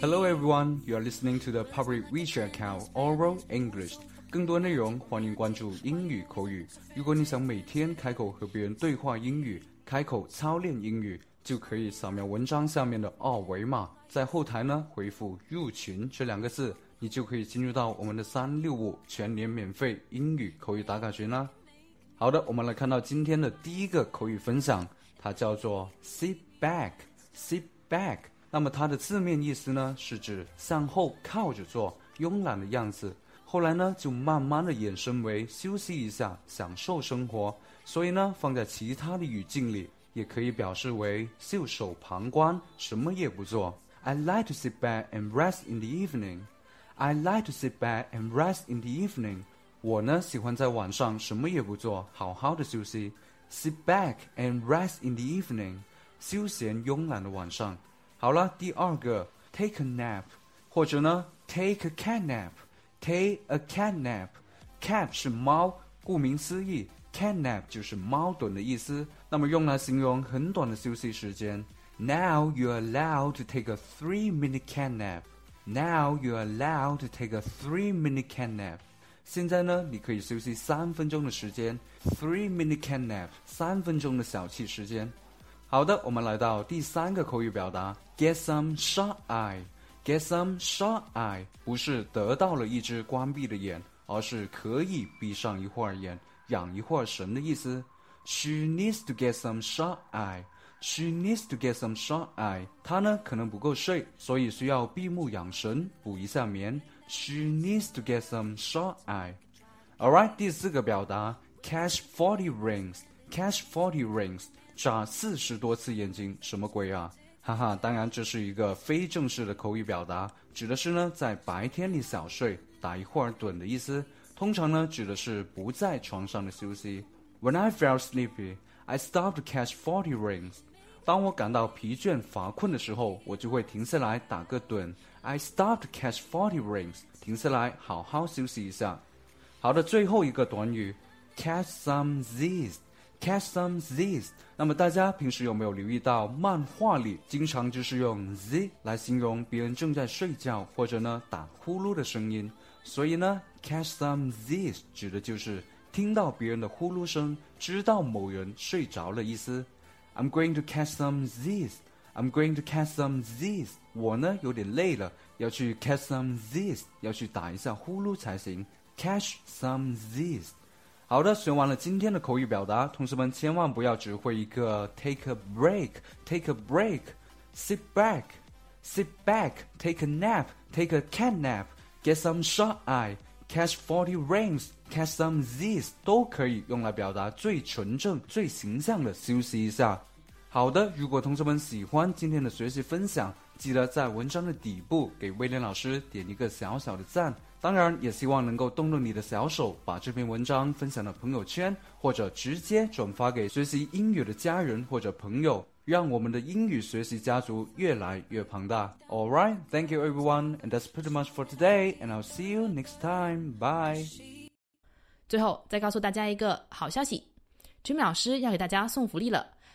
Hello everyone, you are listening to the public WeChat account Oral English。更多内容欢迎关注英语口语。如果你想每天开口和别人对话英语，开口操练英语，就可以扫描文章下面的二维码，在后台呢回复“入群”这两个字，你就可以进入到我们的三六五全年免费英语口语打卡群啦。好的，我们来看到今天的第一个口语分享，它叫做 sit back，sit back。那么它的字面意思呢，是指向后靠着坐，慵懒的样子。后来呢，就慢慢的衍生为休息一下，享受生活。所以呢，放在其他的语境里，也可以表示为袖手旁观，什么也不做。I like to sit back and rest in the evening. I like to sit back and rest in the evening. 我呢喜欢在晚上什么也不做，好好的休息。Sit back and rest in the evening，休闲慵懒的晚上。好了，第二个，take a nap，或者呢，take a cat nap，take a cat nap。cat 是猫，顾名思义，cat nap 就是猫盹的意思。那么用来形容很短的休息时间。Now you're allowed to take a three-minute cat nap. Now you're allowed to take a three-minute cat nap. 现在呢，你可以休息三分钟的时间，three minute cat nap，三分钟的小憩时间。好的，我们来到第三个口语表达，get some shut eye，get some shut eye，不是得到了一只关闭的眼，而是可以闭上一会儿眼，养一会儿神的意思。She needs to get some shut eye。She needs to get some shut eye。她呢可能不够睡，所以需要闭目养神，补一下眠。She needs to get some shut eye. Alright，第四个表达，catch forty rings，catch forty rings，眨四十多次眼睛，什么鬼啊？哈哈，当然这是一个非正式的口语表达，指的是呢在白天里小睡，打一会儿盹的意思。通常呢指的是不在床上的休息。When I felt sleepy, I stopped catch forty rings. 当我感到疲倦乏困的时候，我就会停下来打个盹。I stop to catch forty rings，停下来好好休息一下。好的，最后一个短语，catch some Z's，catch some Z's。那么大家平时有没有留意到，漫画里经常就是用 Z 来形容别人正在睡觉或者呢打呼噜的声音？所以呢，catch some Z's 指的就是听到别人的呼噜声，知道某人睡着了意思。I'm going to catch some Z's. I'm going to catch some Z's. 我呢有点累了，要去 catch some Z's，要去打一下呼噜才行。Catch some Z's。好的，学完了今天的口语表达，同学们千万不要只会一个 take a break，take a break，sit back，sit back，take a nap，take a cat nap，get some shut eye。Catch forty rings, catch some Z's 都可以用来表达最纯正、最形象的休息一下。 好的，如果同学们喜欢今天的学习分享，记得在文章的底部给威廉老师点一个小小的赞。当然，也希望能够动动你的小手，把这篇文章分享到朋友圈，或者直接转发给学习英语的家人或者朋友。让我们的英语学习家族越来越庞大。All right, thank you everyone, and that's pretty much for today. And I'll see you next time. Bye. 最后再告诉大家一个好消息威廉老师要给大家送福利了，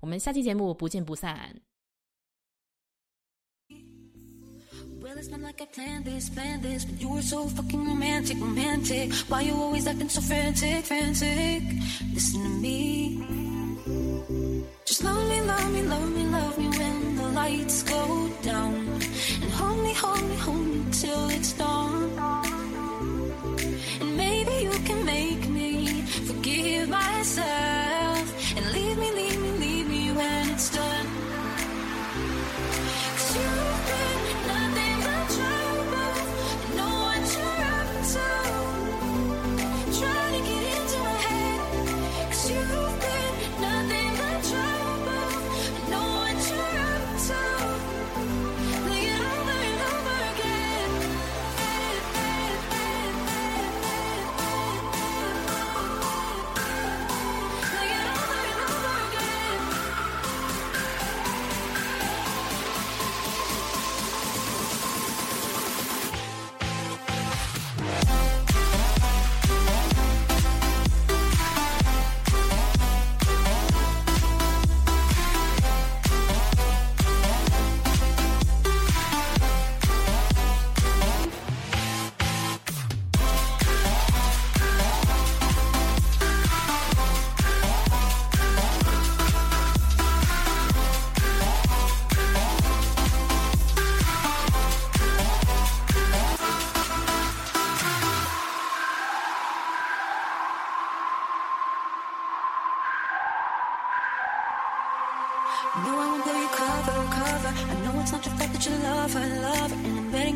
我们下期节目不见不散。Well, it's not like I planned this, planned this, but you were so fucking romantic, romantic. Why you always acting so frantic, frantic? Listen to me. Just love me, love me, love me, love me when the lights go down. And hold me, hold me, hold me till it's dawn.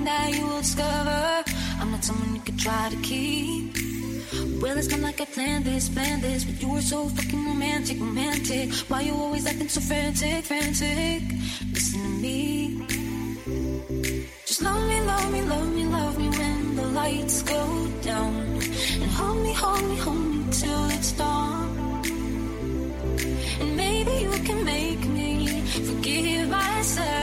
that you will discover I'm not someone you could try to keep. Well, it's not like I planned this, planned this, but you were so fucking romantic, romantic. Why you always acting so frantic, frantic? Listen to me. Just love me, love me, love me, love me when the lights go down. And hold me, hold me, hold me till it's dawn. And maybe you can make me forgive myself.